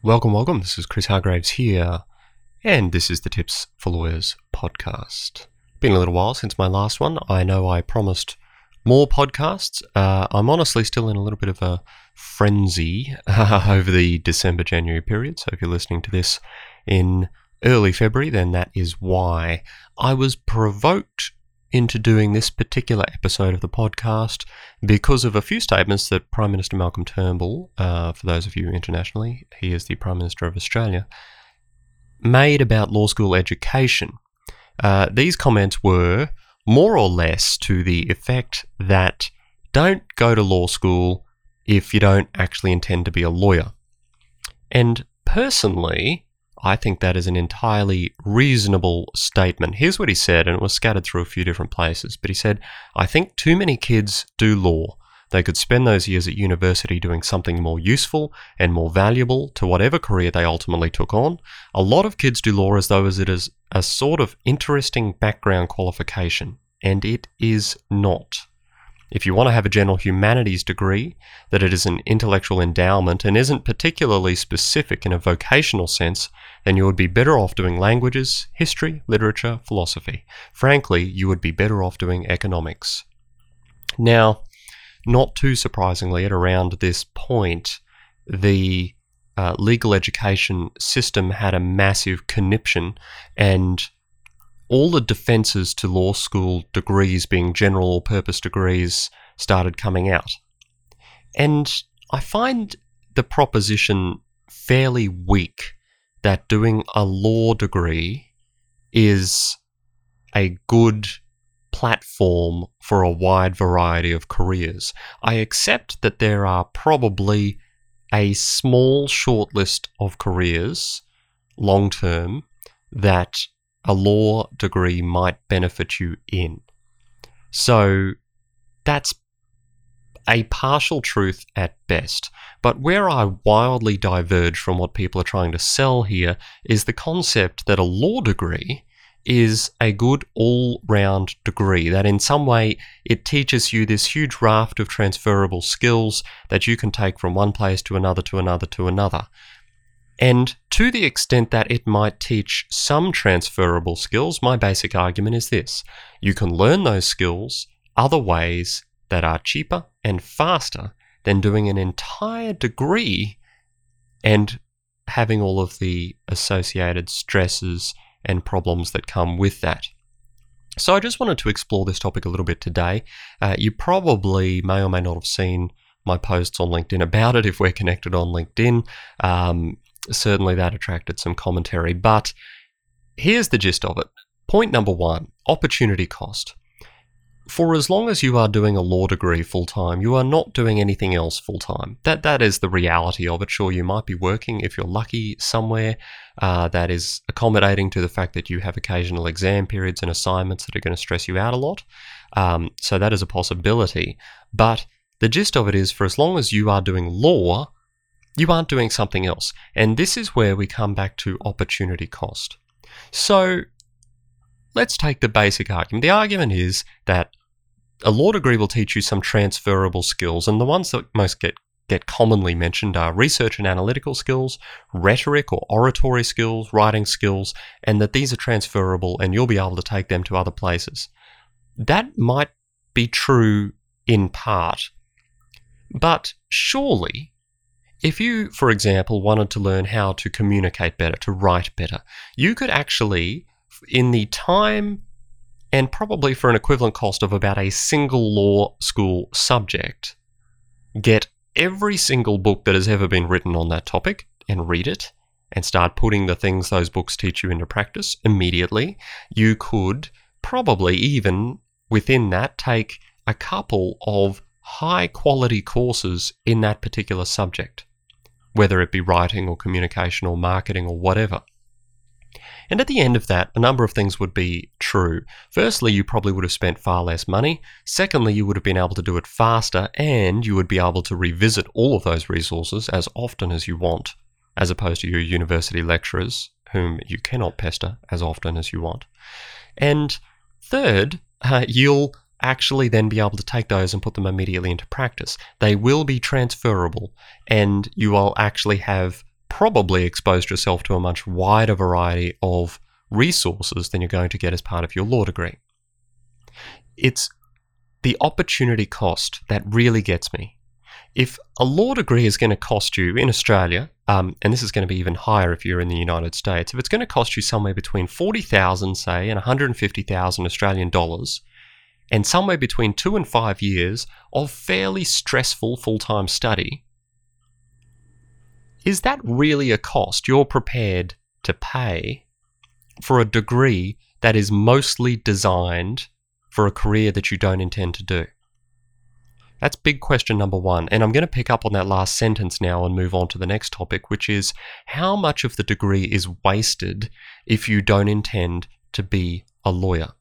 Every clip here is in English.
Welcome, welcome. This is Chris Hargreaves here, and this is the Tips for Lawyers podcast. Been a little while since my last one. I know I promised more podcasts. Uh, I'm honestly still in a little bit of a frenzy over the December January period. So if you're listening to this in early February, then that is why I was provoked into doing this particular episode of the podcast because of a few statements that Prime Minister Malcolm Turnbull, uh, for those of you internationally, he is the Prime Minister of Australia, made about law school education. Uh, these comments were more or less to the effect that don't go to law school if you don't actually intend to be a lawyer. And personally, I think that is an entirely reasonable statement. Here's what he said, and it was scattered through a few different places. But he said, I think too many kids do law. They could spend those years at university doing something more useful and more valuable to whatever career they ultimately took on. A lot of kids do law as though as it is a sort of interesting background qualification, and it is not. If you want to have a general humanities degree, that it is an intellectual endowment and isn't particularly specific in a vocational sense, then you would be better off doing languages, history, literature, philosophy. Frankly, you would be better off doing economics. Now, not too surprisingly, at around this point, the uh, legal education system had a massive conniption and all the defences to law school degrees being general purpose degrees started coming out. And I find the proposition fairly weak that doing a law degree is a good platform for a wide variety of careers. I accept that there are probably a small short list of careers long term that a law degree might benefit you in. So that's a partial truth at best. But where I wildly diverge from what people are trying to sell here is the concept that a law degree is a good all round degree, that in some way it teaches you this huge raft of transferable skills that you can take from one place to another, to another, to another. And to the extent that it might teach some transferable skills, my basic argument is this you can learn those skills other ways that are cheaper and faster than doing an entire degree and having all of the associated stresses and problems that come with that. So, I just wanted to explore this topic a little bit today. Uh, you probably may or may not have seen my posts on LinkedIn about it if we're connected on LinkedIn. Um, certainly that attracted some commentary. But here's the gist of it. Point number one opportunity cost. For as long as you are doing a law degree full time, you are not doing anything else full time. That that is the reality of it. Sure, you might be working if you're lucky somewhere uh, that is accommodating to the fact that you have occasional exam periods and assignments that are going to stress you out a lot. Um, so that is a possibility. But the gist of it is, for as long as you are doing law, you aren't doing something else. And this is where we come back to opportunity cost. So let's take the basic argument. The argument is that a law degree will teach you some transferable skills, and the ones that most get get commonly mentioned are research and analytical skills, rhetoric or oratory skills, writing skills, and that these are transferable and you'll be able to take them to other places. That might be true in part, but surely if you, for example, wanted to learn how to communicate better, to write better, you could actually, in the time and probably for an equivalent cost of about a single law school subject, get every single book that has ever been written on that topic and read it and start putting the things those books teach you into practice immediately. You could probably even within that take a couple of high quality courses in that particular subject whether it be writing or communication or marketing or whatever. And at the end of that, a number of things would be true. Firstly, you probably would have spent far less money. Secondly, you would have been able to do it faster and you would be able to revisit all of those resources as often as you want, as opposed to your university lecturers, whom you cannot pester as often as you want. And third, uh, you'll actually then be able to take those and put them immediately into practice. They will be transferable, and you will actually have probably exposed yourself to a much wider variety of resources than you're going to get as part of your law degree. It's the opportunity cost that really gets me. If a law degree is going to cost you in Australia, um, and this is going to be even higher if you're in the United States, if it's going to cost you somewhere between 40,000, say, and 150,000 Australian dollars, and somewhere between two and five years of fairly stressful full time study, is that really a cost you're prepared to pay for a degree that is mostly designed for a career that you don't intend to do? That's big question number one. And I'm going to pick up on that last sentence now and move on to the next topic, which is how much of the degree is wasted if you don't intend to be a lawyer?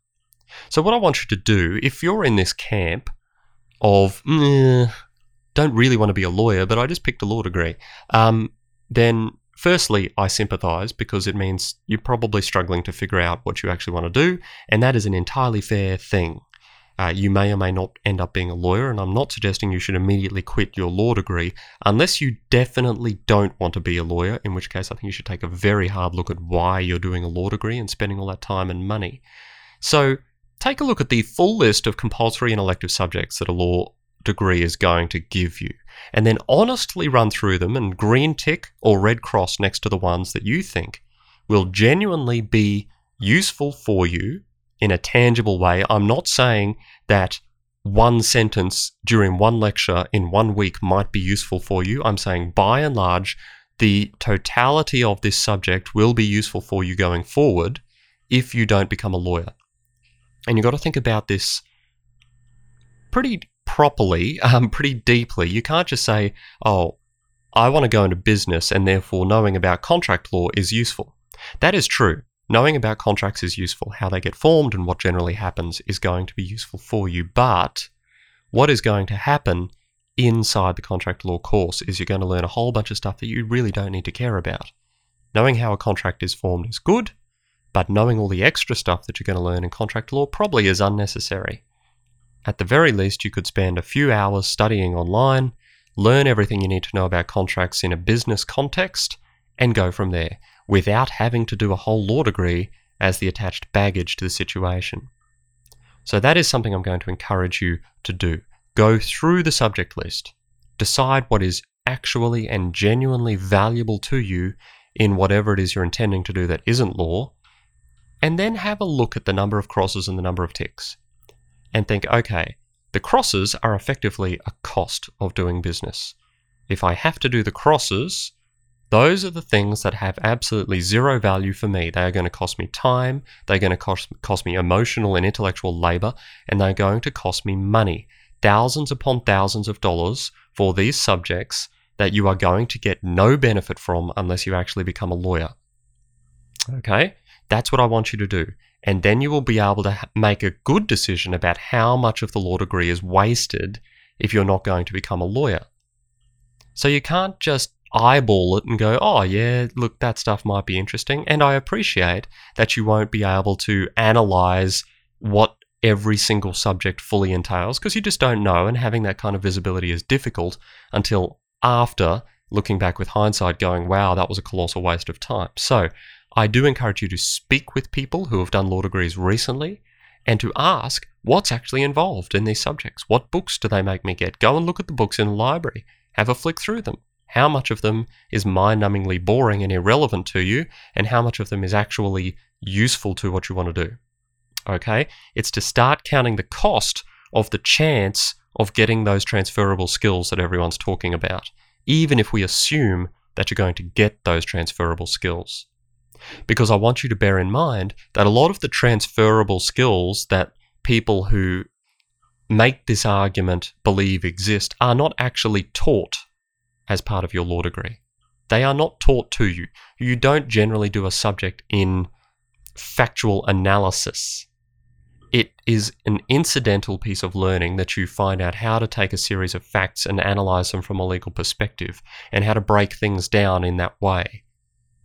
So, what I want you to do, if you're in this camp of, mm, don't really want to be a lawyer, but I just picked a law degree, um, then firstly, I sympathize because it means you're probably struggling to figure out what you actually want to do, and that is an entirely fair thing. Uh, you may or may not end up being a lawyer, and I'm not suggesting you should immediately quit your law degree unless you definitely don't want to be a lawyer, in which case I think you should take a very hard look at why you're doing a law degree and spending all that time and money. So, take a look at the full list of compulsory and elective subjects that a law degree is going to give you, and then honestly run through them and green tick or red cross next to the ones that you think will genuinely be useful for you in a tangible way. I'm not saying that one sentence during one lecture in one week might be useful for you. I'm saying by and large, the totality of this subject will be useful for you going forward if you don't become a lawyer. And you've got to think about this pretty properly, um, pretty deeply. You can't just say, oh, I want to go into business and therefore knowing about contract law is useful. That is true. Knowing about contracts is useful. How they get formed and what generally happens is going to be useful for you. But what is going to happen inside the contract law course is you're going to learn a whole bunch of stuff that you really don't need to care about. Knowing how a contract is formed is good, but knowing all the extra stuff that you're going to learn in contract law probably is unnecessary. At the very least, you could spend a few hours studying online, learn everything you need to know about contracts in a business context, and go from there without having to do a whole law degree as the attached baggage to the situation. So, that is something I'm going to encourage you to do. Go through the subject list, decide what is actually and genuinely valuable to you in whatever it is you're intending to do that isn't law, and then have a look at the number of crosses and the number of ticks. And think, okay, the crosses are effectively a cost of doing business. If I have to do the crosses, those are the things that have absolutely zero value for me. They are going to cost me time, they're going to cost, cost me emotional and intellectual labor, and they're going to cost me money. Thousands upon thousands of dollars for these subjects that you are going to get no benefit from unless you actually become a lawyer. Okay? That's what I want you to do. And then you will be able to make a good decision about how much of the law degree is wasted if you're not going to become a lawyer. So you can't just eyeball it and go, oh, yeah, look, that stuff might be interesting. And I appreciate that you won't be able to analyze what every single subject fully entails because you just don't know. And having that kind of visibility is difficult until after looking back with hindsight, going, wow, that was a colossal waste of time. So I do encourage you to speak with people who have done law degrees recently and to ask what's actually involved in these subjects. What books do they make me get? Go and look at the books in the library, have a flick through them how much of them is mind numbingly boring and irrelevant to you, and how much of them is actually useful to what you want to do. Okay? It's to start counting the cost of the chance of getting those transferable skills that everyone's talking about, even if we assume that you're going to get those transferable skills. Because I want you to bear in mind that a lot of the transferable skills that people who make this argument believe exist are not actually taught as part of your law degree. They are not taught to you. You don't generally do a subject in factual analysis. It is an incidental piece of learning that you find out how to take a series of facts and analyze them from a legal perspective and how to break things down in that way.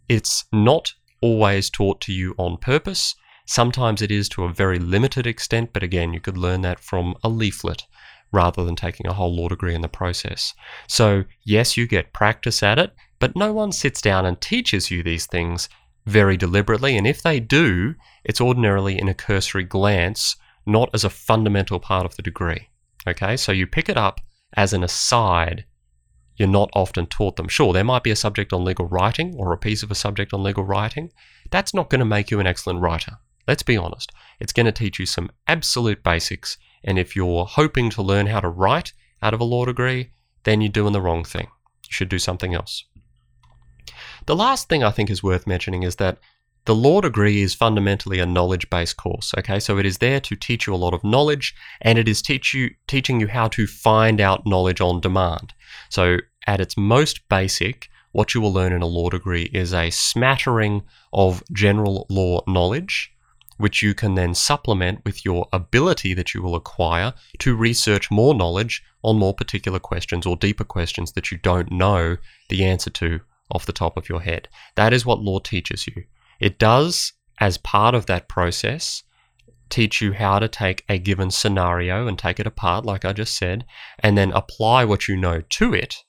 It's not always taught to you on purpose. Sometimes it is to a very limited extent, but again, you could learn that from a leaflet rather than taking a whole law degree in the process. So, yes, you get practice at it, But no one sits down and teaches you these things very deliberately, and if they do, it's ordinarily in a cursory glance, not as a fundamental part of the degree. Okay, so you pick it up as an aside. You're not often taught them. Sure, there might be a subject on legal writing or a piece of a subject on legal writing. That's not going to make you an excellent writer. Let's be honest. It's going to teach you some absolute basics. And if you're hoping to learn how to write out of a law degree, then you're doing the wrong thing. You should do something else. The last thing I think is worth mentioning is that the law degree is fundamentally a knowledge based course. Okay, so it is there to teach you a lot of knowledge and it is teach you, teaching you how to find out knowledge on demand. So, at its most basic, what you will learn in a law degree is a smattering of general law knowledge, which you can then supplement with your ability that you will acquire to research more knowledge on more particular questions or deeper questions that you don't know the answer to off the top of your head. That is what law teaches you. It does, as part of that process, teach you how to take a given scenario and take it apart, like I just said, and then apply what you know to it.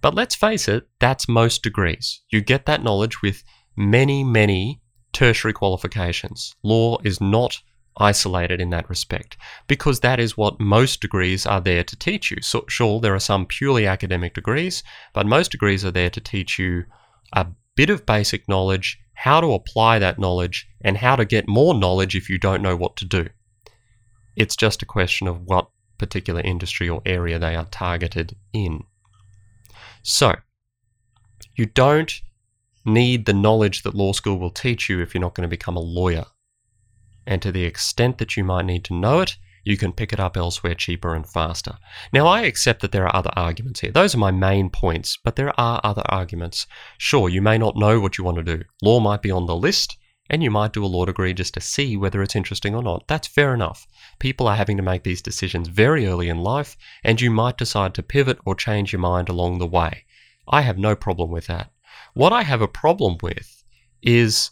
But let's face it, that's most degrees. You get that knowledge with many, many tertiary qualifications. Law is not isolated in that respect because that is what most degrees are there to teach you. So, sure, there are some purely academic degrees, but most degrees are there to teach you a bit of basic knowledge, how to apply that knowledge, and how to get more knowledge if you don't know what to do. It's just a question of what particular industry or area they are targeted in. So, you don't need the knowledge that law school will teach you if you're not going to become a lawyer and to the extent that you might need to know it, you can pick it up elsewhere cheaper and faster. Now, I accept that there are other arguments here. Those are my main points, but there are other arguments. Sure, you may not know what you want to do. Law might be on the list, and you might do a law degree just to see whether it's interesting or not. That's fair enough. People are having to make these decisions very early in life, and you might decide to pivot or change your mind along the way. I have no problem with that. What I have a problem with is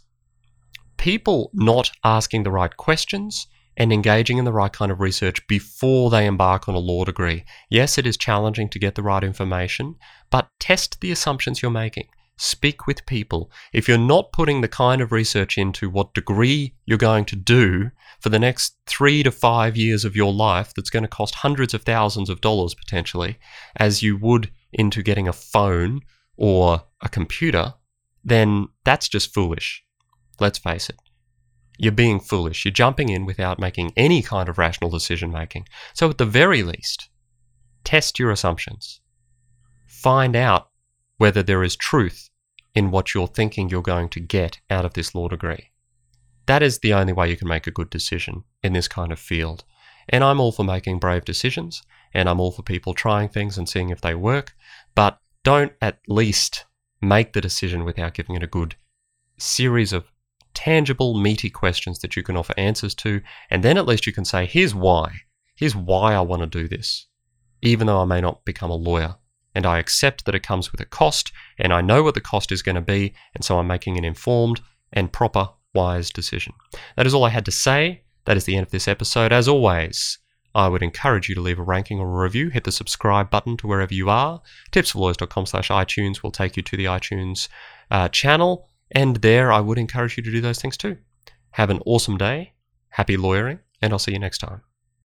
people not asking the right questions and engaging in the right kind of research before they embark on a law degree. Yes, it is challenging to get the right information, but test the assumptions you're making. Speak with people. If you're not putting the kind of research into what degree you're going to do for the next three to five years of your life, that's going to cost hundreds of thousands of dollars potentially, as you would into getting a phone or a computer, then that's just foolish. Let's face it. You're being foolish. You're jumping in without making any kind of rational decision making. So, at the very least, test your assumptions. Find out whether there is truth in what you're thinking you're going to get out of this law degree. That is the only way you can make a good decision in this kind of field. And I'm all for making brave decisions, and I'm all for people trying things and seeing if they work, but don't at least make the decision without giving it a good series of tangible, meaty questions that you can offer answers to, and then at least you can say, here's why. Here's why I want to do this, even though I may not become a lawyer. And I accept that it comes with a cost, and I know what the cost is going to be, and so I'm making an informed and proper, wise decision. That is all I had to say. That is the end of this episode. As always, I would encourage you to leave a ranking or a review. Hit the subscribe button to wherever you are. Tipsforlawyers.com slash iTunes will take you to the iTunes uh, channel. And there, I would encourage you to do those things too. Have an awesome day, happy lawyering, and I'll see you next time.